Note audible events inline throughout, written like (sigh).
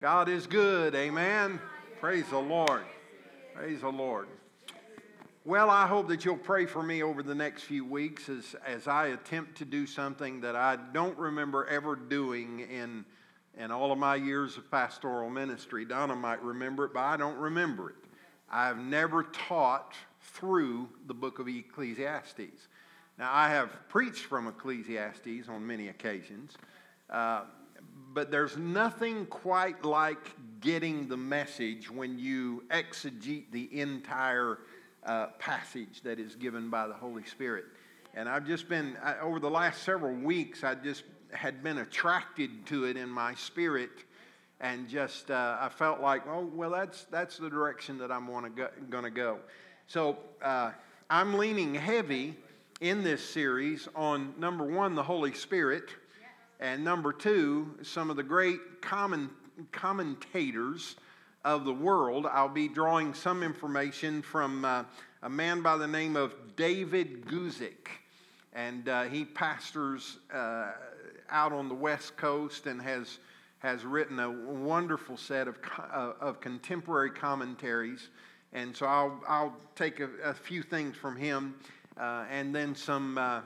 God is good. Amen. Praise the Lord. Praise the Lord. Well, I hope that you'll pray for me over the next few weeks as, as I attempt to do something that I don't remember ever doing in, in all of my years of pastoral ministry. Donna might remember it, but I don't remember it. I've never taught through the book of Ecclesiastes. Now, I have preached from Ecclesiastes on many occasions. Uh, but there's nothing quite like getting the message when you exegete the entire uh, passage that is given by the Holy Spirit. And I've just been, I, over the last several weeks, I just had been attracted to it in my spirit. And just, uh, I felt like, oh, well, that's, that's the direction that I'm going to go. So uh, I'm leaning heavy in this series on number one, the Holy Spirit and number two, some of the great common, commentators of the world. I'll be drawing some information from uh, a man by the name of David Guzik. And uh, he pastors uh, out on the West Coast and has, has written a wonderful set of, uh, of contemporary commentaries. And so I'll, I'll take a, a few things from him uh, and then some uh,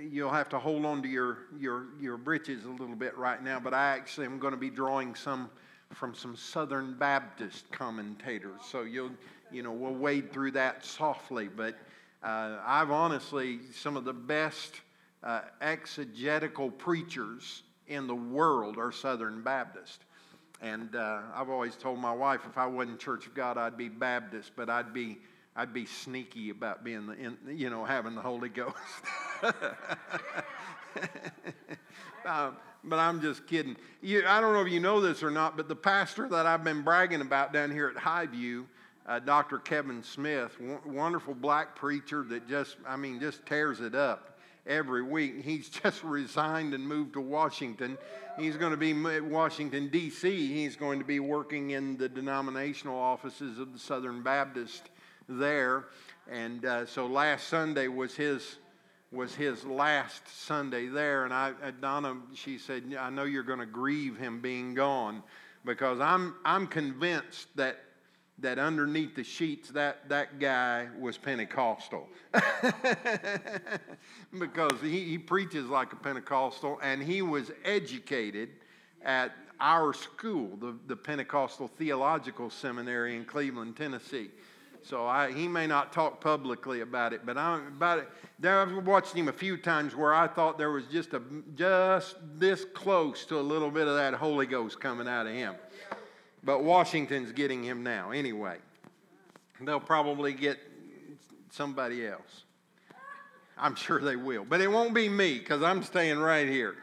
you'll have to hold on to your, your, your britches a little bit right now, but I actually am going to be drawing some from some Southern Baptist commentators. So you'll, you know, we'll wade through that softly. But uh, I've honestly, some of the best uh, exegetical preachers in the world are Southern Baptist. And uh, I've always told my wife if I wasn't Church of God, I'd be Baptist, but I'd be I'd be sneaky about being the, in, you know, having the Holy Ghost. (laughs) um, but I'm just kidding. You, I don't know if you know this or not, but the pastor that I've been bragging about down here at Highview, uh, Dr. Kevin Smith, w- wonderful black preacher that just, I mean, just tears it up every week. He's (laughs) just resigned and moved to Washington. He's going to be at Washington, D.C. He's going to be working in the denominational offices of the Southern Baptist there. And uh, so last Sunday was his was his last Sunday there. And I, uh, Donna, she said, I know you're going to grieve him being gone because I'm, I'm convinced that, that underneath the sheets, that, that guy was Pentecostal. (laughs) because he, he preaches like a Pentecostal and he was educated at our school, the, the Pentecostal Theological Seminary in Cleveland, Tennessee. So I, he may not talk publicly about it, but I'm about it. There, I've watched him a few times where I thought there was just a just this close to a little bit of that Holy Ghost coming out of him. But Washington's getting him now anyway. They'll probably get somebody else. I'm sure they will, but it won't be me because I'm staying right here.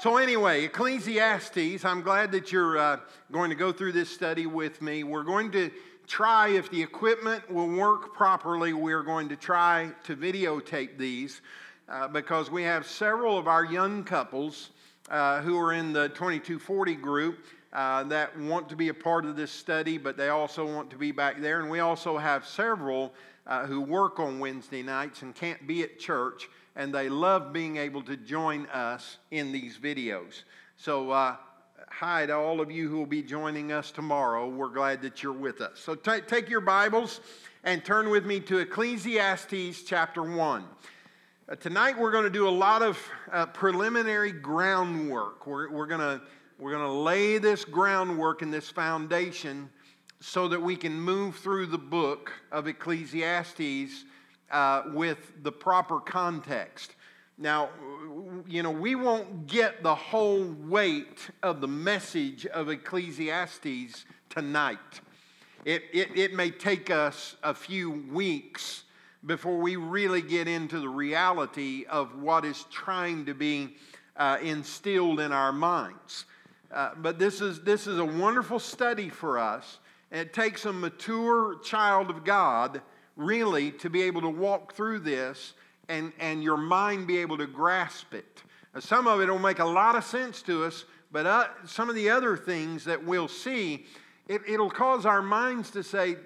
So, anyway, Ecclesiastes, I'm glad that you're uh, going to go through this study with me. We're going to try, if the equipment will work properly, we're going to try to videotape these uh, because we have several of our young couples uh, who are in the 2240 group uh, that want to be a part of this study, but they also want to be back there. And we also have several uh, who work on Wednesday nights and can't be at church, and they love being able to join us in these videos. So, uh, hi to all of you who will be joining us tomorrow. We're glad that you're with us. So t- take your Bibles and turn with me to Ecclesiastes chapter 1. Uh, tonight we're going to do a lot of uh, preliminary groundwork. We're, we're going we're going to lay this groundwork and this foundation so that we can move through the book of Ecclesiastes uh, with the proper context. Now, you know, we won't get the whole weight of the message of Ecclesiastes tonight. It, it, it may take us a few weeks before we really get into the reality of what is trying to be uh, instilled in our minds. Uh, but this is, this is a wonderful study for us. It takes a mature child of God, really, to be able to walk through this and, and your mind be able to grasp it. Now, some of it will make a lot of sense to us, but uh, some of the other things that we'll see, it, it'll cause our minds to say,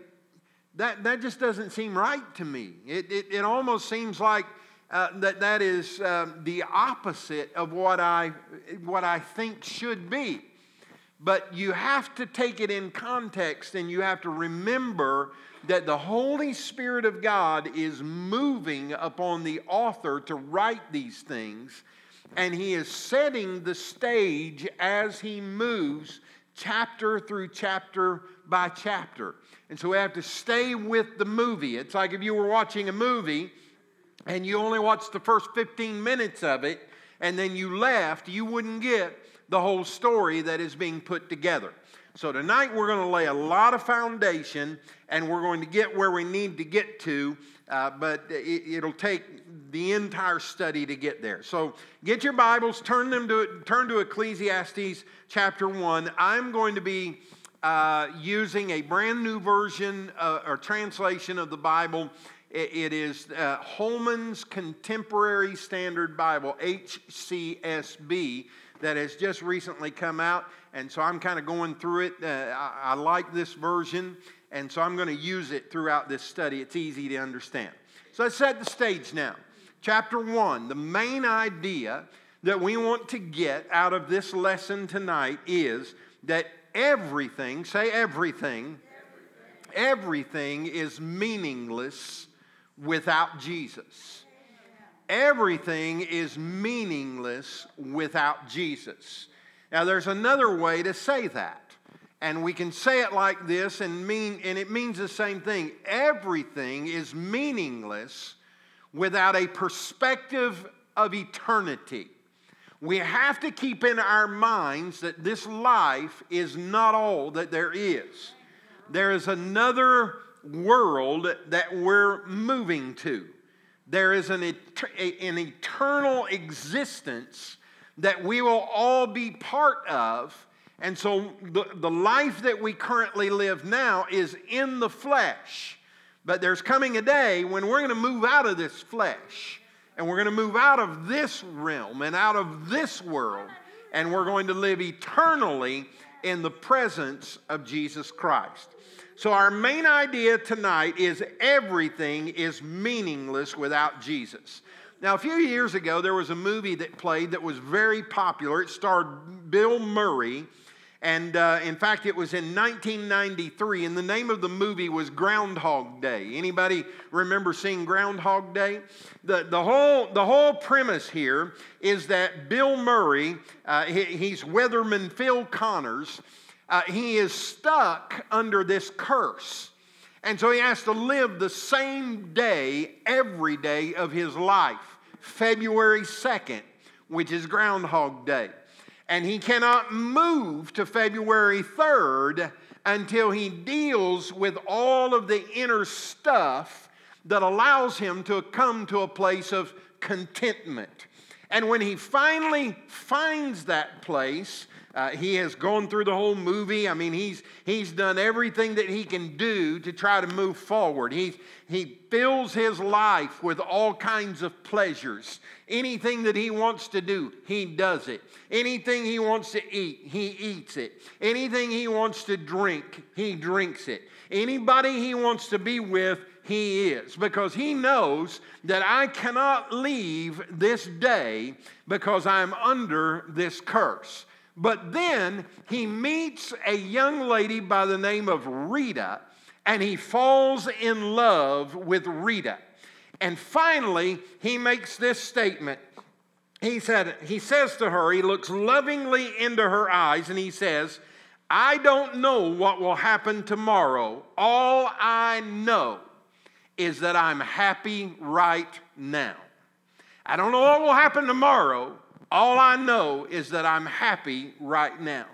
that, that just doesn't seem right to me. It, it, it almost seems like uh, that that is uh, the opposite of what I, what I think should be. but you have to take it in context and you have to remember that the Holy Spirit of God is moving upon the author to write these things, and he is setting the stage as he moves chapter through chapter by chapter. And so we have to stay with the movie. It's like if you were watching a movie and you only watched the first 15 minutes of it and then you left, you wouldn't get the whole story that is being put together. So tonight we're going to lay a lot of foundation and we're going to get where we need to get to, uh, but it, will take the entire study to get there. So get your Bibles, turn them to turn to Ecclesiastes chapter one. I'm going to be uh, using a brand new version uh, or translation of the Bible. it, it is uh, Holman's Contemporary Standard Bible, HCSB, that has just recently come out. And so I'm kind of going through it. Uh, I, I like this version, and so I'm going to use it throughout this study. It's easy to understand. So let's set the stage now. Chapter one, the main idea that we want to get out of this lesson tonight is that everything, say everything, everything, everything is meaningless without Jesus. Everything is meaningless without Jesus. Now, there's another way to say that. And we can say it like this and mean and it means the same thing. Everything is meaningless without a perspective of eternity. We have to keep in our minds that this life is not all that there is. There is another world that we're moving to. There is an, an eternal existence that we will all be part of. And so the, the life that we currently live now is in the flesh. But there's coming a day when we're going to move out of this flesh and we're going to move out of this realm and out of this world, and we're going to live eternally in the presence of Jesus Christ. So, our main idea tonight is everything is meaningless without Jesus. Now, a few years ago, there was a movie that played that was very popular. It starred Bill Murray and uh, in fact, it was in 1993, and the name of the movie was Groundhog Day. Anybody remember seeing Groundhog Day? The, the, whole, the whole premise here is that Bill Murray, uh, he, he's weatherman Phil Connors, uh, he is stuck under this curse. And so he has to live the same day every day of his life, February 2nd, which is Groundhog Day and he cannot move to February 3rd until he deals with all of the inner stuff that allows him to come to a place of contentment. And when he finally finds that place, uh, he has gone through the whole movie. I mean, he's, he's done everything that he can do to try to move forward. He, he fills his life with all kinds of pleasures. Anything that he wants to do, he does it. Anything he wants to eat, he eats it. Anything he wants to drink, he drinks it. Anybody he wants to be with, he is because he knows that I cannot leave this day because I'm under this curse. But then he meets a young lady by the name of Rita, and he falls in love with Rita. And finally, he makes this statement. He said, he says to her, he looks lovingly into her eyes, and he says, I don't know what will happen tomorrow. All I know is that I'm happy right now. I don't know what will happen tomorrow, all I know is that I'm happy right now.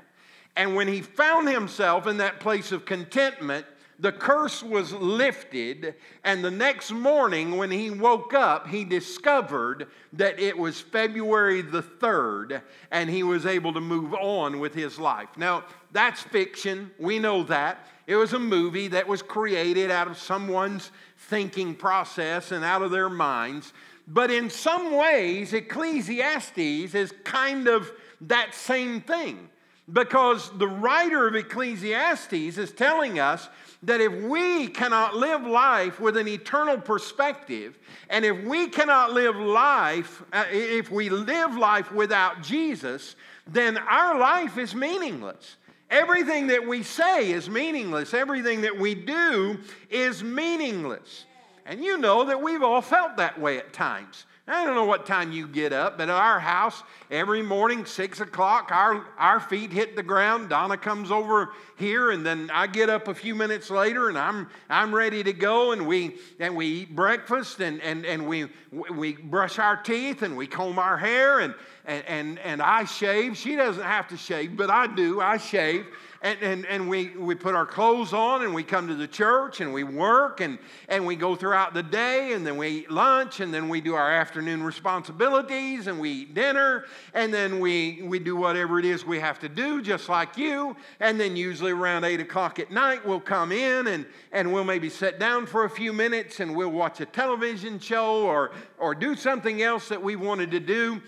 And when he found himself in that place of contentment, the curse was lifted, and the next morning when he woke up, he discovered that it was February the 3rd, and he was able to move on with his life. Now, that's fiction. We know that. It was a movie that was created out of someone's thinking process and out of their minds. But in some ways, Ecclesiastes is kind of that same thing. Because the writer of Ecclesiastes is telling us that if we cannot live life with an eternal perspective, and if we cannot live life, uh, if we live life without Jesus, then our life is meaningless. Everything that we say is meaningless. Everything that we do is meaningless. And you know that we've all felt that way at times. I don't know what time you get up, but at our house, every morning, six o'clock, our, our feet hit the ground. Donna comes over here, and then I get up a few minutes later, and I'm, I'm ready to go. And we, and we eat breakfast, and, and, and we, we brush our teeth, and we comb our hair, and, and, and, and I shave. She doesn't have to shave, but I do. I shave and, and, and we, we put our clothes on and we come to the church and we work and, and we go throughout the day and then we eat lunch and then we do our afternoon responsibilities and we eat dinner and then we, we do whatever it is we have to do, just like you. And then usually around 8 o'clock at night, we'll come in and, and we'll maybe sit down for a few minutes and we'll watch a television show or, or do something else that we wanted to do.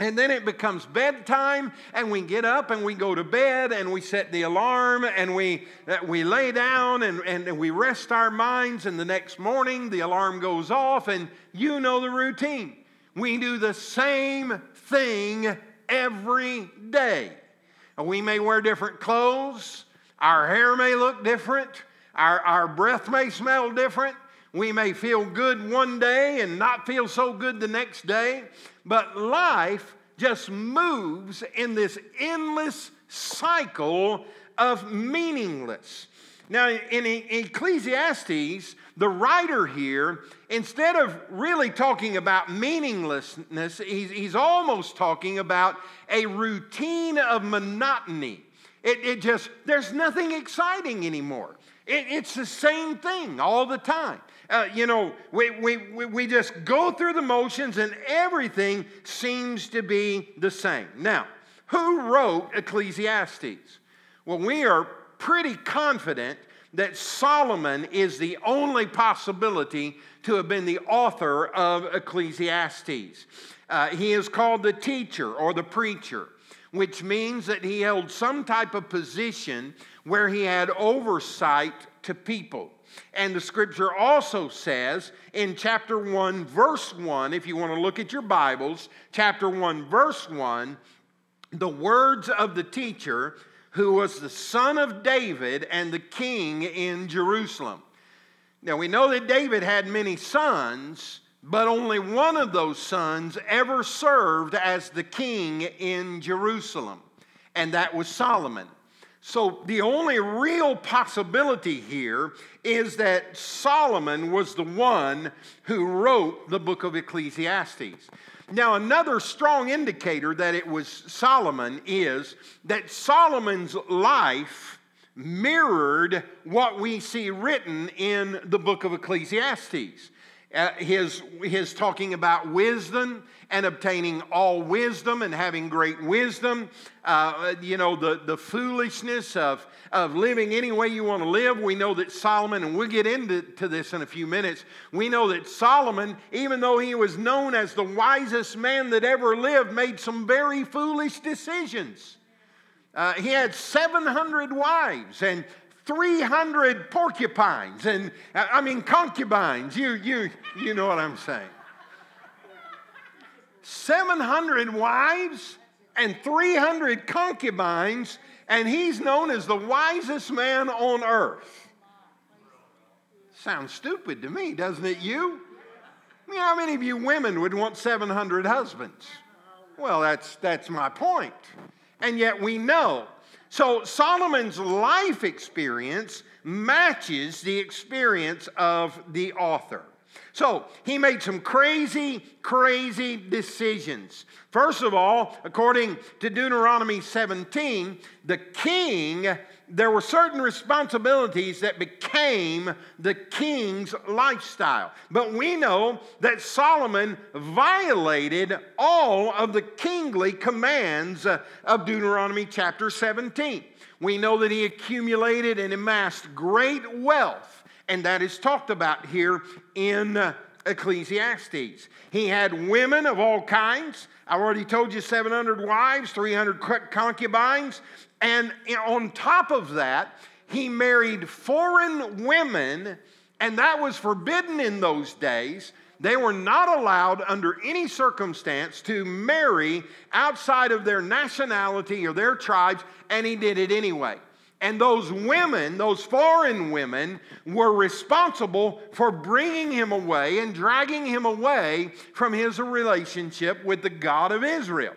And then it becomes bedtime, and we get up and we go to bed and we set the alarm and we, uh, we lay down and, and we rest our minds. And the next morning, the alarm goes off, and you know the routine. We do the same thing every day. We may wear different clothes, our hair may look different, our, our breath may smell different. We may feel good one day and not feel so good the next day. But life just moves in this endless cycle of meaningless. Now, in Ecclesiastes, the writer here, instead of really talking about meaninglessness, he's, he's almost talking about a routine of monotony. It, it just, there's nothing exciting anymore. It, it's the same thing all the time. Uh, you know, we, we, we just go through the motions and everything seems to be the same. Now, who wrote Ecclesiastes? Well, we are pretty confident that Solomon is the only possibility to have been the author of Ecclesiastes. Uh, he is called the teacher or the preacher, which means that he held some type of position where he had oversight to people. And the scripture also says in chapter 1, verse 1, if you want to look at your Bibles, chapter 1, verse 1, the words of the teacher who was the son of David and the king in Jerusalem. Now we know that David had many sons, but only one of those sons ever served as the king in Jerusalem, and that was Solomon. So, the only real possibility here is that Solomon was the one who wrote the book of Ecclesiastes. Now, another strong indicator that it was Solomon is that Solomon's life mirrored what we see written in the book of Ecclesiastes. Uh, his, his talking about wisdom and obtaining all wisdom and having great wisdom. Uh, you know, the, the foolishness of, of living any way you want to live. We know that Solomon, and we'll get into to this in a few minutes, we know that Solomon, even though he was known as the wisest man that ever lived, made some very foolish decisions. Uh, he had 700 wives, and 300 porcupines and I mean concubines. You, you, you know what I'm saying. 700 wives and 300 concubines, and he's known as the wisest man on earth. Sounds stupid to me, doesn't it, you? I mean, how many of you women would want 700 husbands? Well, that's, that's my point. And yet we know so Solomon's life experience matches the experience of the author. So he made some crazy, crazy decisions. First of all, according to Deuteronomy 17, the king, there were certain responsibilities that became the king's lifestyle. But we know that Solomon violated all of the kingly commands of Deuteronomy chapter 17. We know that he accumulated and amassed great wealth and that is talked about here in uh, Ecclesiastes. He had women of all kinds. I already told you 700 wives, 300 concubines. And on top of that, he married foreign women, and that was forbidden in those days. they were not allowed under any circumstance to marry outside of their nationality or their tribes, and he did it anyway. And those women, those foreign women, were responsible for bringing him away and dragging him away from his relationship with the God of Israel.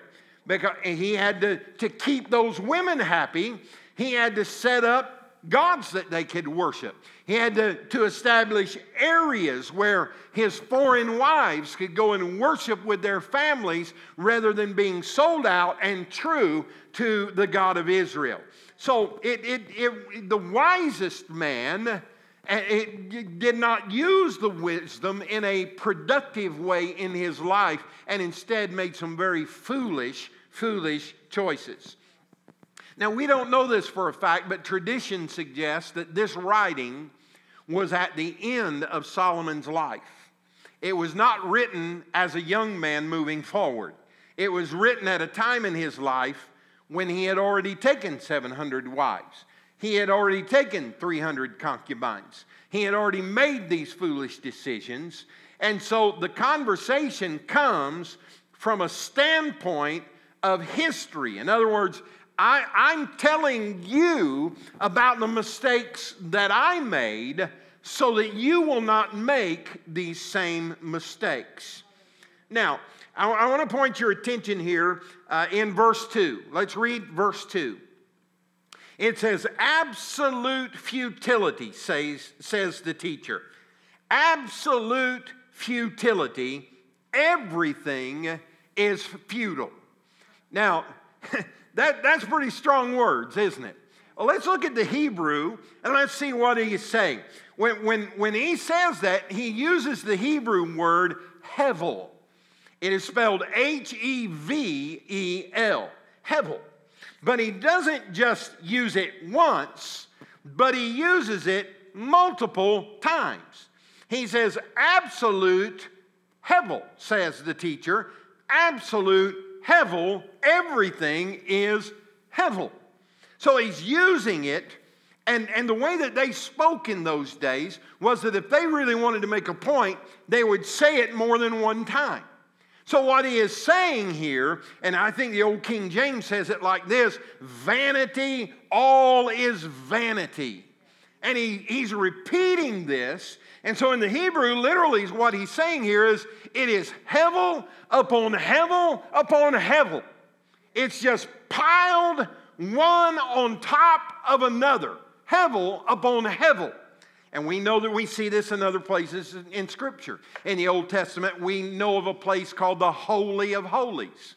Because he had to, to keep those women happy, he had to set up gods that they could worship. He had to, to establish areas where his foreign wives could go and worship with their families rather than being sold out and true to the God of Israel. So it, it, it, the wisest man uh, it did not use the wisdom in a productive way in his life and instead made some very foolish, foolish choices. Now, we don't know this for a fact, but tradition suggests that this writing was at the end of Solomon's life. It was not written as a young man moving forward, it was written at a time in his life when he had already taken 700 wives. He had already taken 300 concubines. He had already made these foolish decisions. And so the conversation comes from a standpoint of history. In other words, I, am telling you about the mistakes that I made so that you will not make these same mistakes. Now, I, I want to point your attention here uh, in verse 2. Let's read verse 2. It says, absolute futility, says, says the teacher. Absolute futility. Everything is futile. Now, (laughs) that, that's pretty strong words, isn't it? Well, let's look at the Hebrew and let's see what he's saying. When, when, when he says that, he uses the Hebrew word hevel. It is spelled H E V E L, hevel. But he doesn't just use it once, but he uses it multiple times. He says, absolute hevel, says the teacher. Absolute hevel, everything is hevel. So he's using it and, and the way that they spoke in those days was that if they really wanted to make a point, they would say it more than one time. So, what he is saying here, and I think the old King James says it like this vanity, all is vanity. And he, he's repeating this. And so, in the Hebrew, literally, what he's saying here is it is hevel upon hevel upon hevel. It's just piled one on top of another. Hevel upon hevel. And we know that we see this in other places in Scripture. In the Old Testament, we know of a place called the Holy of Holies.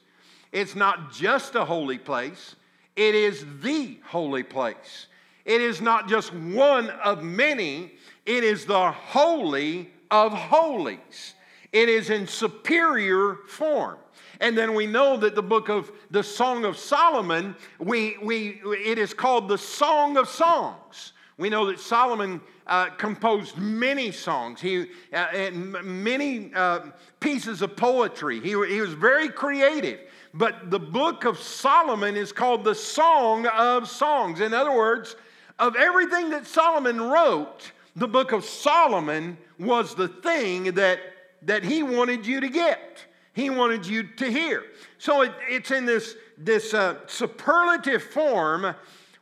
It's not just a holy place, it is the holy place. It is not just one of many, it is the Holy of Holies. It is in superior form. And then we know that the book of the Song of Solomon, we, we, it is called the Song of Songs. We know that Solomon uh, composed many songs, he, uh, many uh, pieces of poetry. He, he was very creative. But the book of Solomon is called the Song of Songs. In other words, of everything that Solomon wrote, the book of Solomon was the thing that, that he wanted you to get he wanted you to hear. So it, it's in this, this uh, superlative form,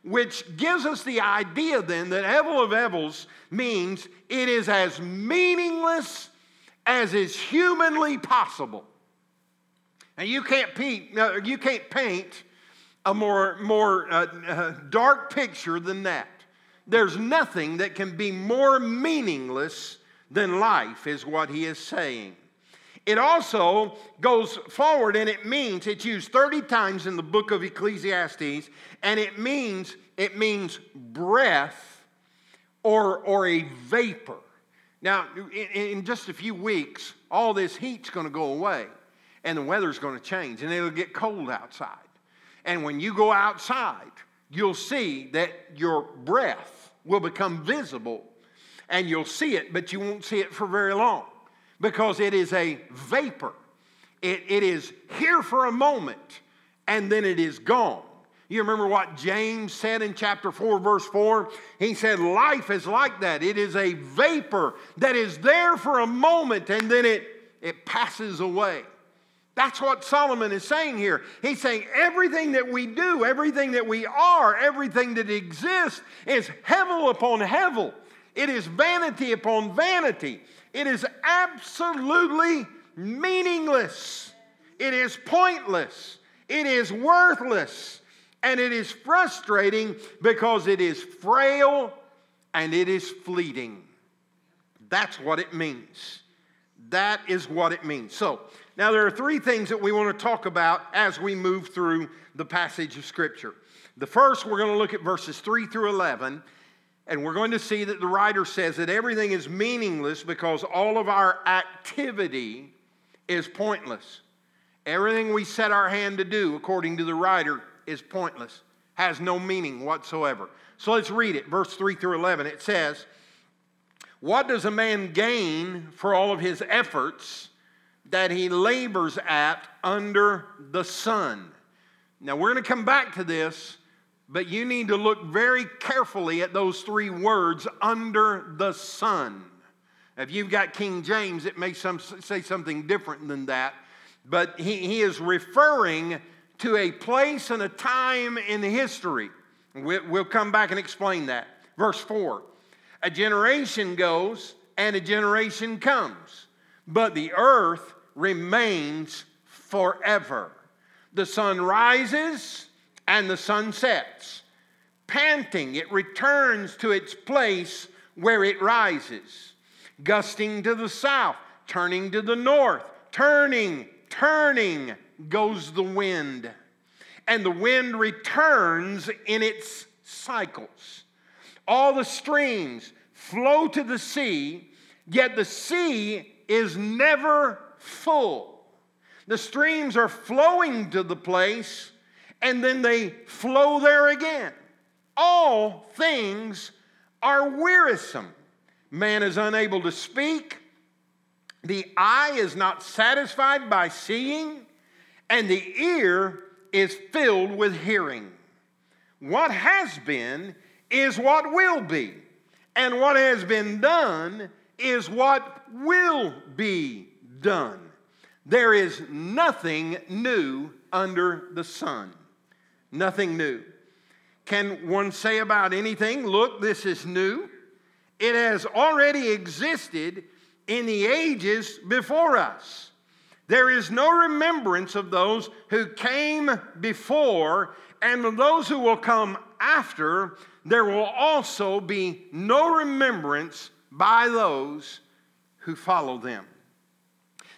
which gives us the idea then that Hevel of Hevels means it is as meaningless as is humanly possible. And you can't, paint, you can't paint a more, more uh, uh, dark picture than that. There's nothing that can be more meaningless than life, is what he is saying. It also goes forward and it means, it's used 30 times in the book of Ecclesiastes, and it means, it means breath or, or a vapor. Now, in, in just a few weeks, all this heat's going to go away and the weather's going to change and it'll get cold outside. And when you go outside, you'll see that your breath will become visible and you'll see it, but you won't see it for very long because it is a vapor. It, it is here for a moment and then it is gone. You remember what James said in chapter 4, verse 4? He said, Life is like that. It is a vapor that is there for a moment and then it, it passes away. That's what Solomon is saying here. He's saying everything that we do, everything that we are, everything that exists is hevel upon hevel. It is vanity upon vanity. It is absolutely meaningless. It is pointless. It is worthless. And it is frustrating because it is frail and it is fleeting. That's what it means. That is what it means. So, now there are three things that we want to talk about as we move through the passage of Scripture. The first, we're going to look at verses 3 through 11, and we're going to see that the writer says that everything is meaningless because all of our activity is pointless. Everything we set our hand to do, according to the writer, is pointless, has no meaning whatsoever. So let's read it, verse 3 through 11. It says, What does a man gain for all of his efforts that he labors at under the sun? Now, we're going to come back to this, but you need to look very carefully at those three words under the sun. If you've got King James, it may some, say something different than that, but he, he is referring to a place and a time in history. We'll come back and explain that. Verse 4 A generation goes and a generation comes, but the earth remains forever. The sun rises and the sun sets. Panting, it returns to its place where it rises, gusting to the south, turning to the north, turning, turning goes the wind, and the wind returns in its cycles. All the streams flow to the sea, yet the sea is never full. The streams are flowing to the place and then they flow there again. All things are wearisome. Man is unable to speak. The eye is not satisfied by seeing and the ear is filled with hearing. What has been is what will be, and what has been done is what will be done. There is nothing new under the sun. Nothing new. Can one say about anything, look, this is new? It has already existed in the ages before us. There is no remembrance of those who came before, and of those who will come after, there will also be no remembrance by those who follow them.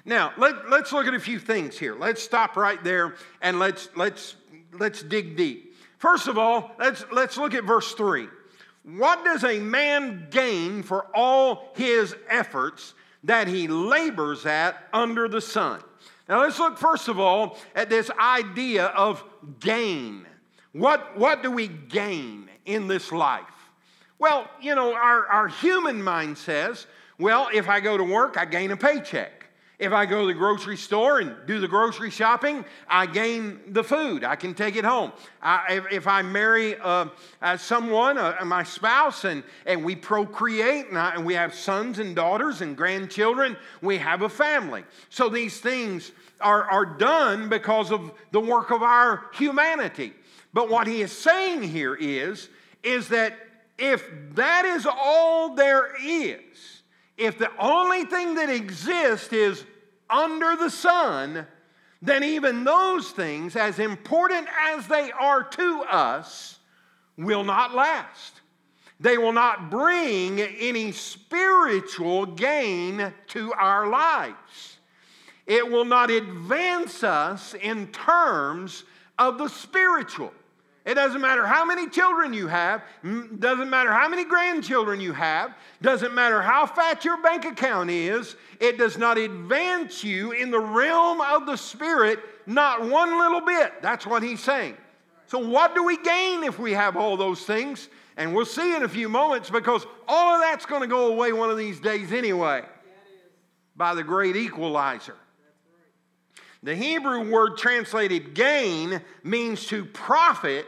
Now, let, us look at a few things here. Let's stop right there and let's, let's, let's dig deep. First of all, let's, let's look at verse 3. What does a man gain for all his efforts that he labors at under the sun. Now let's look first of all at this idea of gain. What, what do we gain in this life? Well, you know, our, our human mind says, well, if I go to work, I gain a paycheck. If I go to the grocery store and do the grocery shopping, I gain the food. I can take it home. I, if, if, I marry uh, uh, someone, uh, my spouse, and, and we procreate and, I, and we have sons and daughters and grandchildren, we have a family. So these things are, are done because of the work of our humanity. But what he is saying here is, is that if that is all there is, if the only thing that exists is under the sun, then even those things, as important as they are to us, will not last. They will not bring any spiritual gain to our lives. It will not advance us in terms of the spiritual. It doesn't matter how many children you have, doesn't matter how many grandchildren you have, doesn't matter how fat your bank account is, it does not advance you in the realm of the Spirit, not one little bit. That's what he's saying. So, what do we gain if we have all those things? And we'll see in a few moments because all of that's going to go away one of these days anyway by the great equalizer. The Hebrew word translated gain means to profit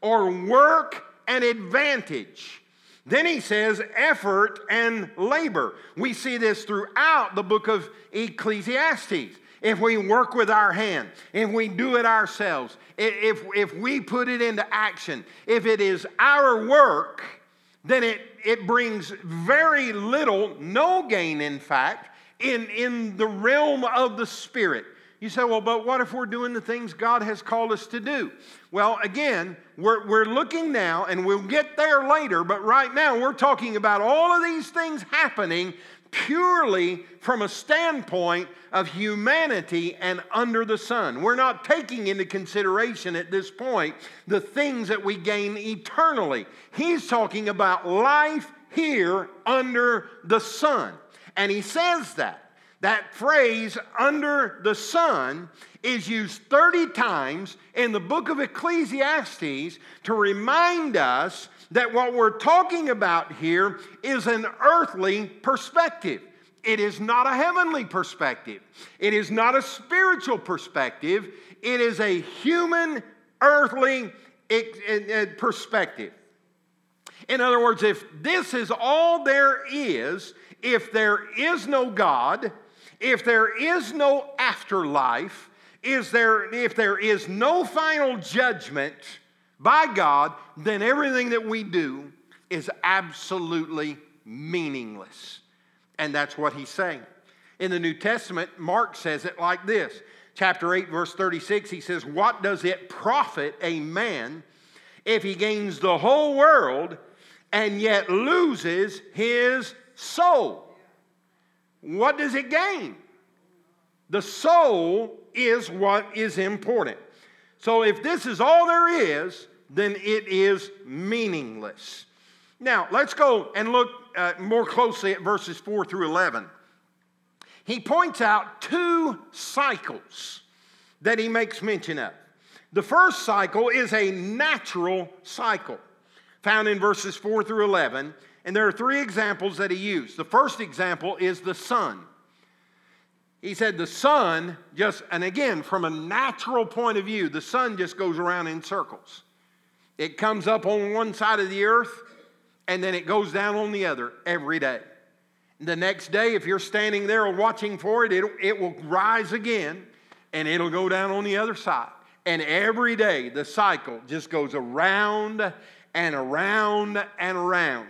or work an advantage. Then he says effort and labor. We see this throughout the book of Ecclesiastes. If we work with our hand, if we do it ourselves, if, if we put it into action, if it is our work, then it, it brings very little, no gain, in fact, in, in the realm of the Spirit. You say, well, but what if we're doing the things God has called us to do? Well, again, we're, we're looking now, and we'll get there later, but right now we're talking about all of these things happening purely from a standpoint of humanity and under the sun. We're not taking into consideration at this point the things that we gain eternally. He's talking about life here under the sun. And he says that. That phrase, under the sun, is used 30 times in the book of Ecclesiastes to remind us that what we're talking about here is an earthly perspective. It is not a heavenly perspective. It is not a spiritual perspective. It is a human, earthly perspective. In other words, if this is all there is, if there is no God, if there is no afterlife, is there, if there is no final judgment by God, then everything that we do is absolutely meaningless. And that's what he's saying. In the New Testament, Mark says it like this chapter 8, verse 36, he says, What does it profit a man if he gains the whole world and yet loses his soul? What does it gain? The soul is what is important. So if this is all there is, then it is meaningless. Now, let's go and look uh, more closely at verses 4 through 11. He points out two cycles that he makes mention of. The first cycle is a natural cycle found in verses 4 through 11, and there are three examples that he used. The first example is the sun. He said the sun just, and again, from a natural point of view, the sun just goes around in circles. It comes up on one side of the earth and then it goes down on the other every day. The next day, if you're standing there watching for it, it, it will rise again and it'll go down on the other side. And every day, the cycle just goes around and around and around.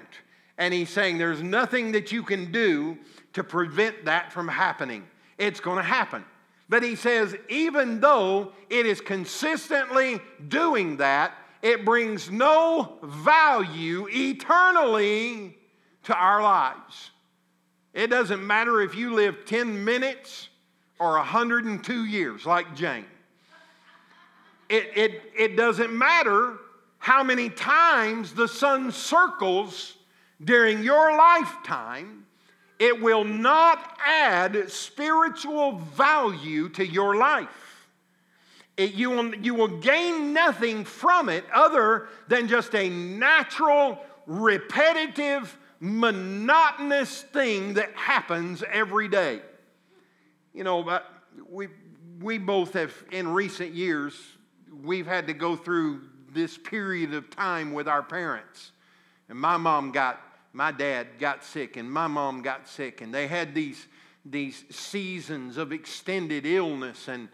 And he's saying there's nothing that you can do to prevent that from happening. It's going to happen. But he says, even though it is consistently doing that, it brings no value eternally to our lives. It doesn't matter if you live 10 minutes or 102 years, like Jane. It, it, it doesn't matter how many times the sun circles during your lifetime, it will not add spiritual value to your life. It, you, will, you will gain nothing from it other than just a natural, repetitive, monotonous thing that happens every day. You know, uh, we, we both have, in recent years, we've had to go through this period of time with our parents. And my mom got, my dad got sick, and my mom got sick, and they had these, these seasons of extended illness and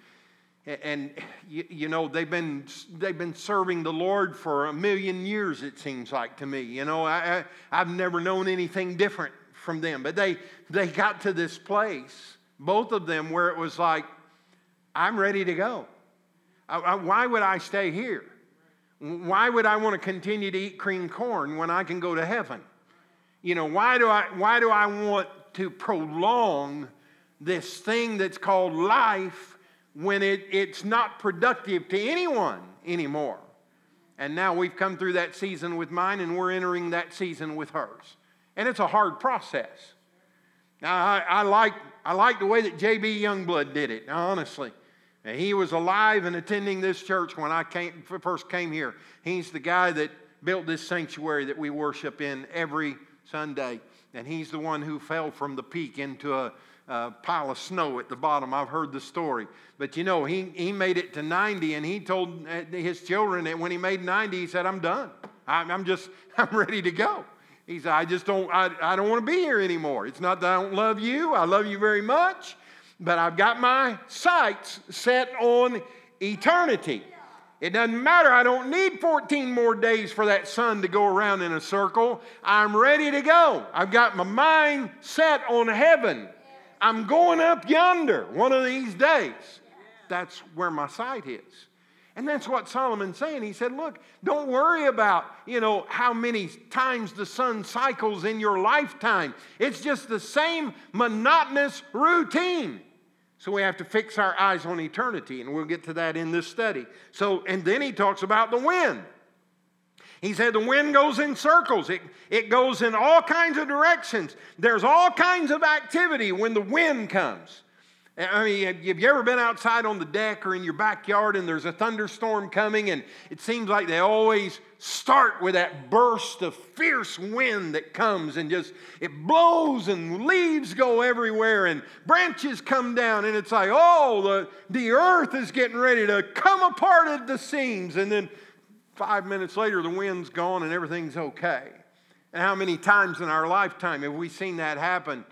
and you, you, know they've been they've been serving the lord for a million years it seems like to me you know? I, I have never known anything different from them but they they got to this place both of them where it was like i'm ready to go. I, I, why would i stay here? Why would i want to continue to eat cream corn when i can go to heaven you know why do i why do i want to prolong this thing that's called life when it, it's not productive to anyone anymore. And now we've come through that season with mine, and we're entering that season with hers. And it's a hard process. Now, I, I like, I like the way that J.B. Youngblood did it, honestly. He was alive and attending this church when I came, first came here. He's the guy that built this sanctuary that we worship in every Sunday. And he's the one who fell from the peak into a, uh, pile of snow at the bottom. I've heard the story. But you know, he, he made it to 90 and he told uh, his children that when he made 90, he said, I'm done. I'm, I'm just, (laughs) I'm ready to go. He said, I just don't, I, I don't want to be here anymore. It's not that I don't love you. I love you very much, but I've got my sights set on eternity. It doesn't matter. I don't need 14 more days for that sun to go around in a circle. I'm ready to go. I've got my mind set on heaven. I'm going up yonder one of these days. That's where my sight is. And that's what Solomon's saying. He said, Look, don't worry about, you know, how many times the sun cycles in your lifetime. It's just the same monotonous routine. So we have to fix our eyes on eternity, and we'll get to that in this study. So, and then he talks about the wind. He said the wind goes in circles, it, it goes in all kinds of directions. There's all kinds of activity when the wind comes. I mean, have you ever been outside on the deck or in your backyard and there's a thunderstorm coming and it seems like they always start with that burst of fierce wind that comes and just it blows and leaves go everywhere and branches come down and it's like, oh, the, the earth is getting ready to come apart at the seams. And then five minutes later, the wind's gone and everything's okay. And how many times in our lifetime have we seen that happen?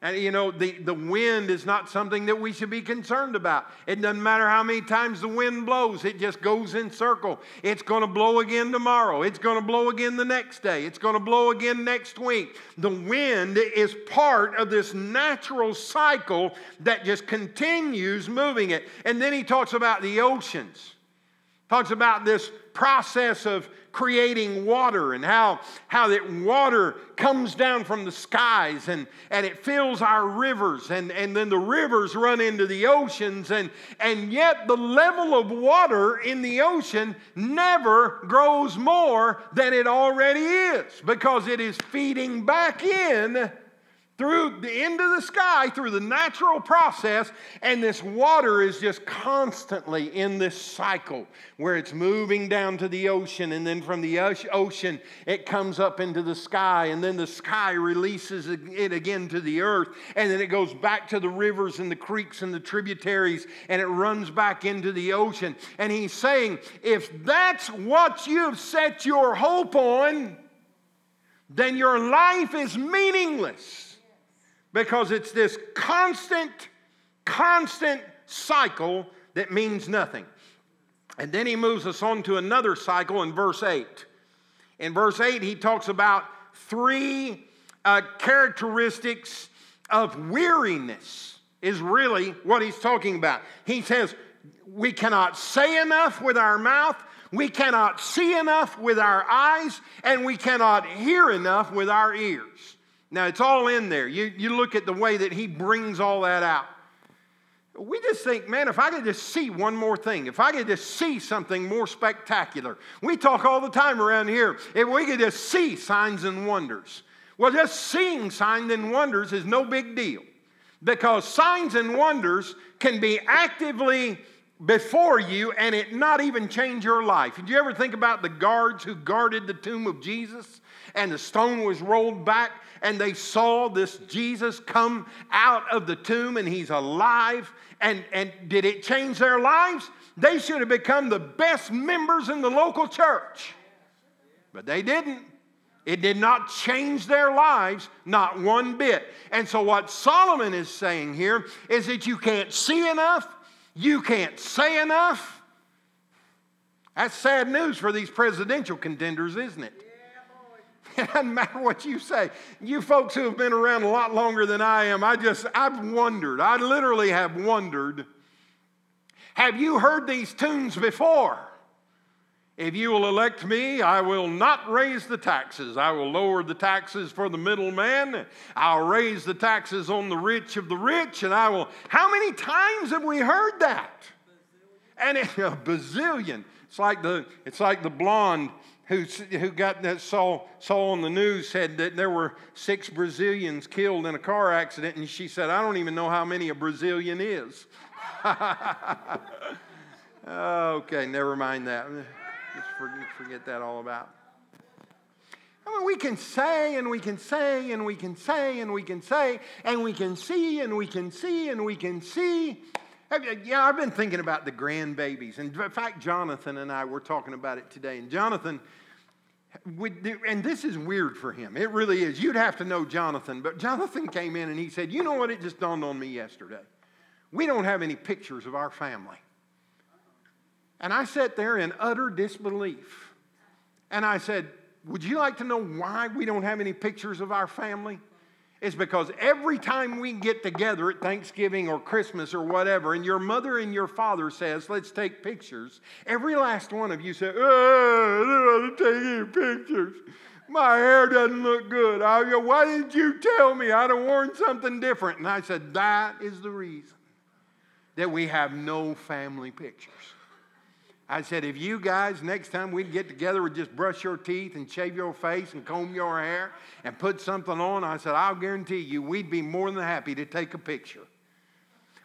And you know, the, the wind is not something that we should be concerned about. It doesn't matter how many times the wind blows, it just goes in circle. It's going to blow again tomorrow. It's going to blow again the next day. It's going to blow again next week. The wind is part of this natural cycle that just continues moving it. And then he talks about the oceans. Talks about this process of creating water and how, how that water comes down from the skies and, and it fills our rivers and, and then the rivers run into the oceans and, and yet the level of water in the ocean never grows more than it already is because it is feeding back in through the end of the sky, through the natural process, and this water is just constantly in this cycle where it's moving down to the ocean, and then from the ocean it comes up into the sky, and then the sky releases it again to the earth, and then it goes back to the rivers and the creeks and the tributaries, and it runs back into the ocean. And he's saying, if that's what you've set your hope on, then your life is meaningless because it's this constant, constant cycle that means nothing. And then he moves us on to another cycle in verse 8. In verse 8, he talks about three uh, characteristics of weariness, is really what he's talking about. He says, We cannot say enough with our mouth, we cannot see enough with our eyes, and we cannot hear enough with our ears. Now, it's all in there. You, you look at the way that he brings all that out. We just think, man, if I could just see one more thing, if I could just see something more spectacular. We talk all the time around here, if we could just see signs and wonders. Well, just seeing signs and wonders is no big deal because signs and wonders can be actively before you and it not even change your life. Did you ever think about the guards who guarded the tomb of Jesus and the stone was rolled back and they saw this Jesus come out of the tomb and he's alive. And, and did it change their lives? They should have become the best members in the local church. But they didn't. It did not change their lives, not one bit. And so, what Solomon is saying here is that you can't see enough, you can't say enough. That's sad news for these presidential contenders, isn't it? It (laughs) doesn't matter what you say. You folks who have been around a lot longer than I am, I just, I've wondered. I literally have wondered. Have you heard these tunes before? If you will elect me, I will not raise the taxes. I will lower the taxes for the middleman. I'll raise the taxes on the rich of the rich, and I will. How many times have we heard that? And it, (laughs) a bazillion. It's like the, it's like the blonde who, who got that saw, saw on the news said that there were six Brazilians killed in a car accident, and she said, I don't even know how many a Brazilian is. (laughs) okay, never mind that. Just forget, forget that all about. I mean, we can say and we can say and we can say and we can say and we can see and we can see and we can see. Yeah, I've been thinking about the grandbabies. And in fact, Jonathan and I were talking about it today. And Jonathan, and this is weird for him. It really is. You'd have to know Jonathan. But Jonathan came in and he said, You know what? It just dawned on me yesterday. We don't have any pictures of our family. And I sat there in utter disbelief. And I said, Would you like to know why we don't have any pictures of our family? It's because every time we get together at Thanksgiving or Christmas or whatever, and your mother and your father says, Let's take pictures, every last one of you say, Oh, I don't want to take any pictures. My hair doesn't look good. I go, Why didn't you tell me? I'd have worn something different. And I said, That is the reason that we have no family pictures. I said, if you guys, next time we'd get together, would just brush your teeth and shave your face and comb your hair and put something on, I said, I'll guarantee you we'd be more than happy to take a picture.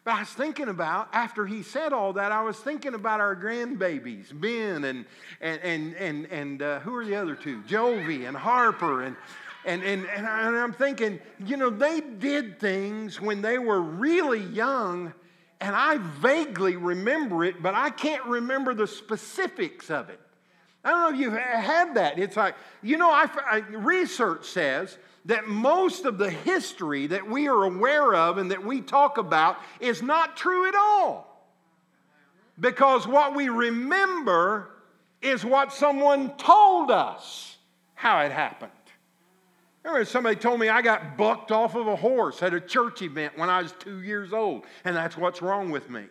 But I was thinking about, after he said all that, I was thinking about our grandbabies, Ben and, and, and, and, and uh, who are the other two? Jovi and Harper. And, and, and, and I'm thinking, you know, they did things when they were really young and I vaguely remember it, but I can't remember the specifics of it. I don't know if you've had that. It's like, you know, I, I, research says that most of the history that we are aware of and that we talk about is not true at all. Because what we remember is what someone told us how it happened. Remember somebody told me I got bucked off of a horse at a church event when I was two years old, and that's what's wrong with me.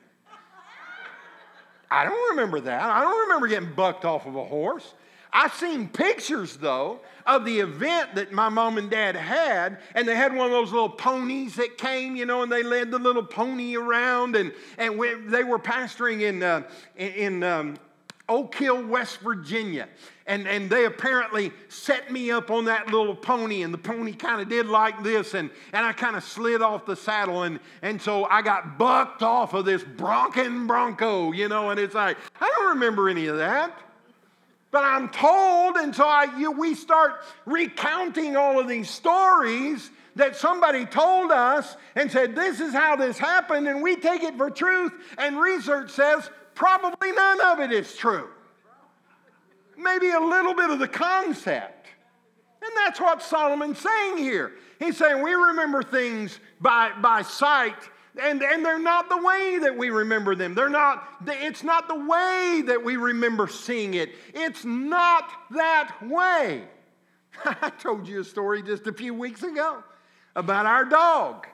I don't remember that. I don't remember getting bucked off of a horse. I've seen pictures, though, of the event that my mom and dad had, and they had one of those little ponies that came, you know, and they led the little pony around, and, and they were pastoring in, uh, in um, Oak Hill, West Virginia. And, and they apparently set me up on that little pony, and the pony kind of did like this, and, and I kind of slid off the saddle, and, and so I got bucked off of this bronking bronco, you know, and it's like, I don't remember any of that. But I'm told, and so I, you, we start recounting all of these stories that somebody told us and said, This is how this happened, and we take it for truth, and research says probably none of it is true. Maybe a little bit of the concept. And that's what Solomon's saying here. He's saying we remember things by, by sight, and, and they're not the way that we remember them. They're not, it's not the way that we remember seeing it. It's not that way. (laughs) I told you a story just a few weeks ago about our dog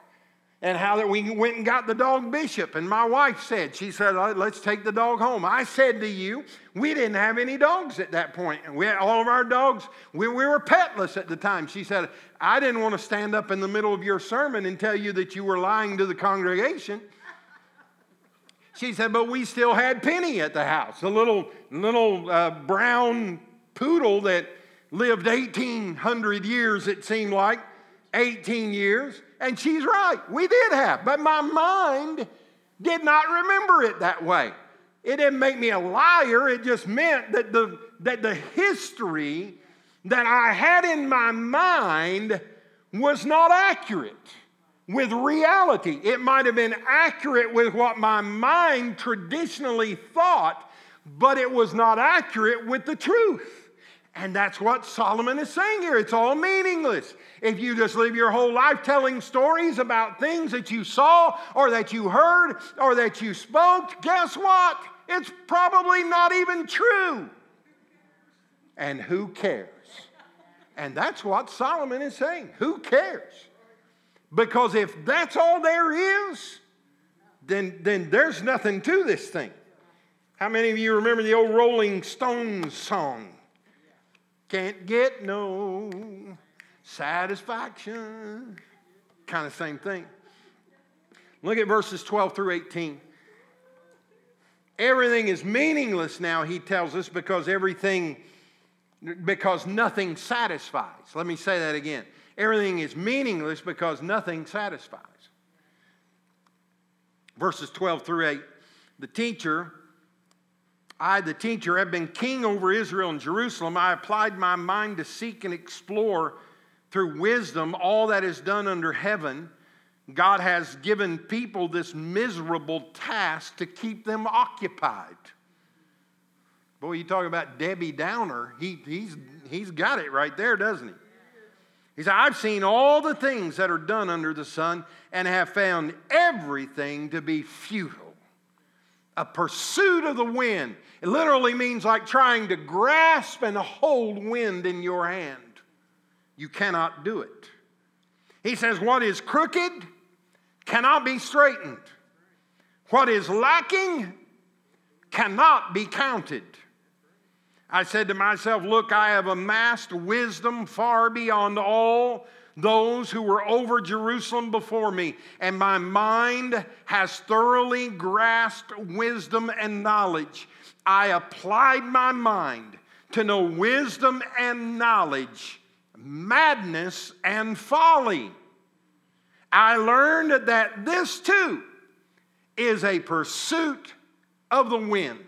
and how that we went and got the dog Bishop. And my wife said, she said, let's take the dog home. I said to you, we didn't have any dogs at that point. And we had all of our dogs, we, we were petless at the time. She said, I didn't want to stand up in the middle of your sermon and tell you that you were lying to the congregation. She said, but we still had Penny at the house, a little, little uh, brown poodle that lived 1,800 years, it seemed like, 18 years. And she's right. We did have. But my mind did not remember it that way. It didn't make me a liar. It just meant that the, that the history that I had in my mind was not accurate with reality. It might have been accurate with what my mind traditionally thought, but it was not accurate with the truth. And that's what Solomon is saying here. It's all meaningless. If you just live your whole life telling stories about things that you saw or that you heard or that you spoke, guess what? It's probably not even true. And who cares? And that's what Solomon is saying. Who cares? Because if that's all there is, then, then there's nothing to this thing. How many of you remember the old Rolling Stones song? Can't get no satisfaction. Kind of same thing. Look at verses 12 through 18. Everything is meaningless now, he tells us, because everything, because nothing satisfies. Let me say that again. Everything is meaningless because nothing satisfies. Verses 12 through 8. The teacher I, the teacher, have been king over Israel and Jerusalem. I applied my mind to seek and explore through wisdom all that is done under heaven. God has given people this miserable task to keep them occupied. Boy, you talk about Debbie Downer, he, he's, he's got it right there, doesn't he? He said, I've seen all the things that are done under the sun and have found everything to be futile. A pursuit of the wind. It literally means like trying to grasp and hold wind in your hand. You cannot do it. He says, What is crooked cannot be straightened, what is lacking cannot be counted. I said to myself, Look, I have amassed wisdom far beyond all those who were over Jerusalem before me, and my mind has thoroughly grasped wisdom and knowledge. I applied my mind to know wisdom and knowledge, madness and folly. I learned that this too is a pursuit of the wind.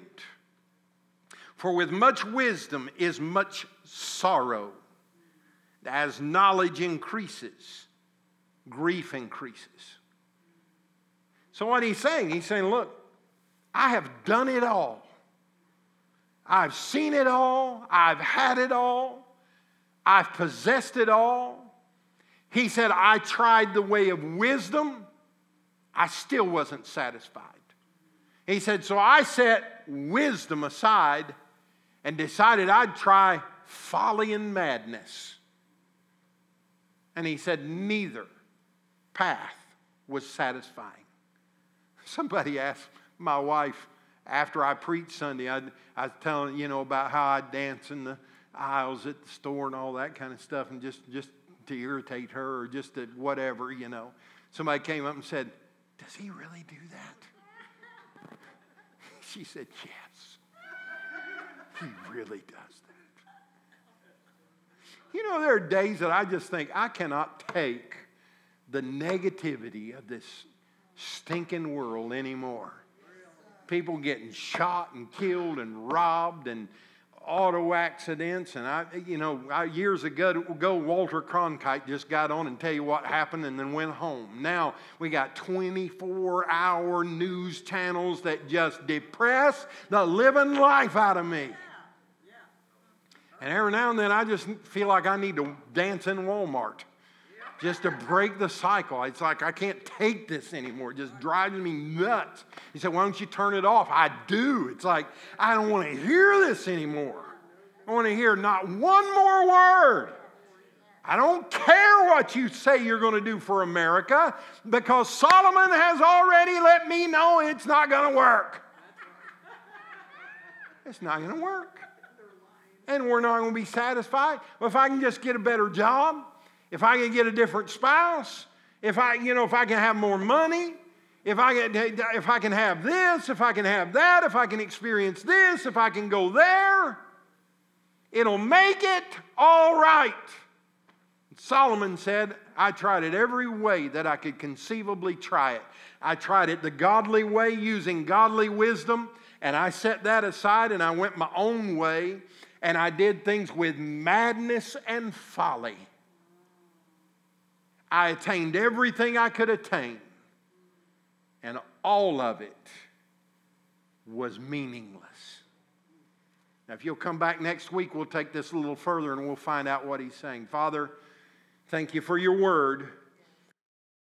For with much wisdom is much sorrow. As knowledge increases, grief increases. So, what he's saying, he's saying, Look, I have done it all. I've seen it all. I've had it all. I've possessed it all. He said, I tried the way of wisdom. I still wasn't satisfied. He said, So I set wisdom aside and decided I'd try folly and madness. And he said, neither path was satisfying. (laughs) Somebody asked my wife after I preached Sunday, I, I was telling, you know, about how I dance in the aisles at the store and all that kind of stuff, and just, just to irritate her or just to whatever, you know. Somebody came up and said, Does he really do that? (laughs) She said, Yes. He really does that. You know, there are days that I just think I cannot take the negativity of this stinking world anymore. People getting shot and killed and robbed and auto accidents. And I, you know, I, years ago, ago, Walter Cronkite just got on and tell you what happened and then went home. Now we got 24 hour news channels that just depress the living life out of me. And every now and then I just feel like I need to dance in Walmart just to break the cycle. It's like I can't take this anymore. It just drives me nuts. He said, Why don't you turn it off? I do. It's like I don't want to hear this anymore. I want to hear not one more word. I don't care what you say you're going to do for America because Solomon has already let me know it's not going to work. It's not going to work and we're not going to be satisfied. Well, if I can just get a better job, if I can get a different spouse, if I, you know, if I can have more money, if I can, if I can have this, if I can have that, if I can experience this, if I can go there, it'll make it all right. Solomon said, I tried it every way that I could conceivably try it. I tried it the godly way using godly wisdom, and I set that aside and I went my own way and I did things with madness and folly. I attained everything I could attain, and all of it was meaningless. Now, if you'll come back next week, we'll take this a little further and we'll find out what he's saying. Father, thank you for your word.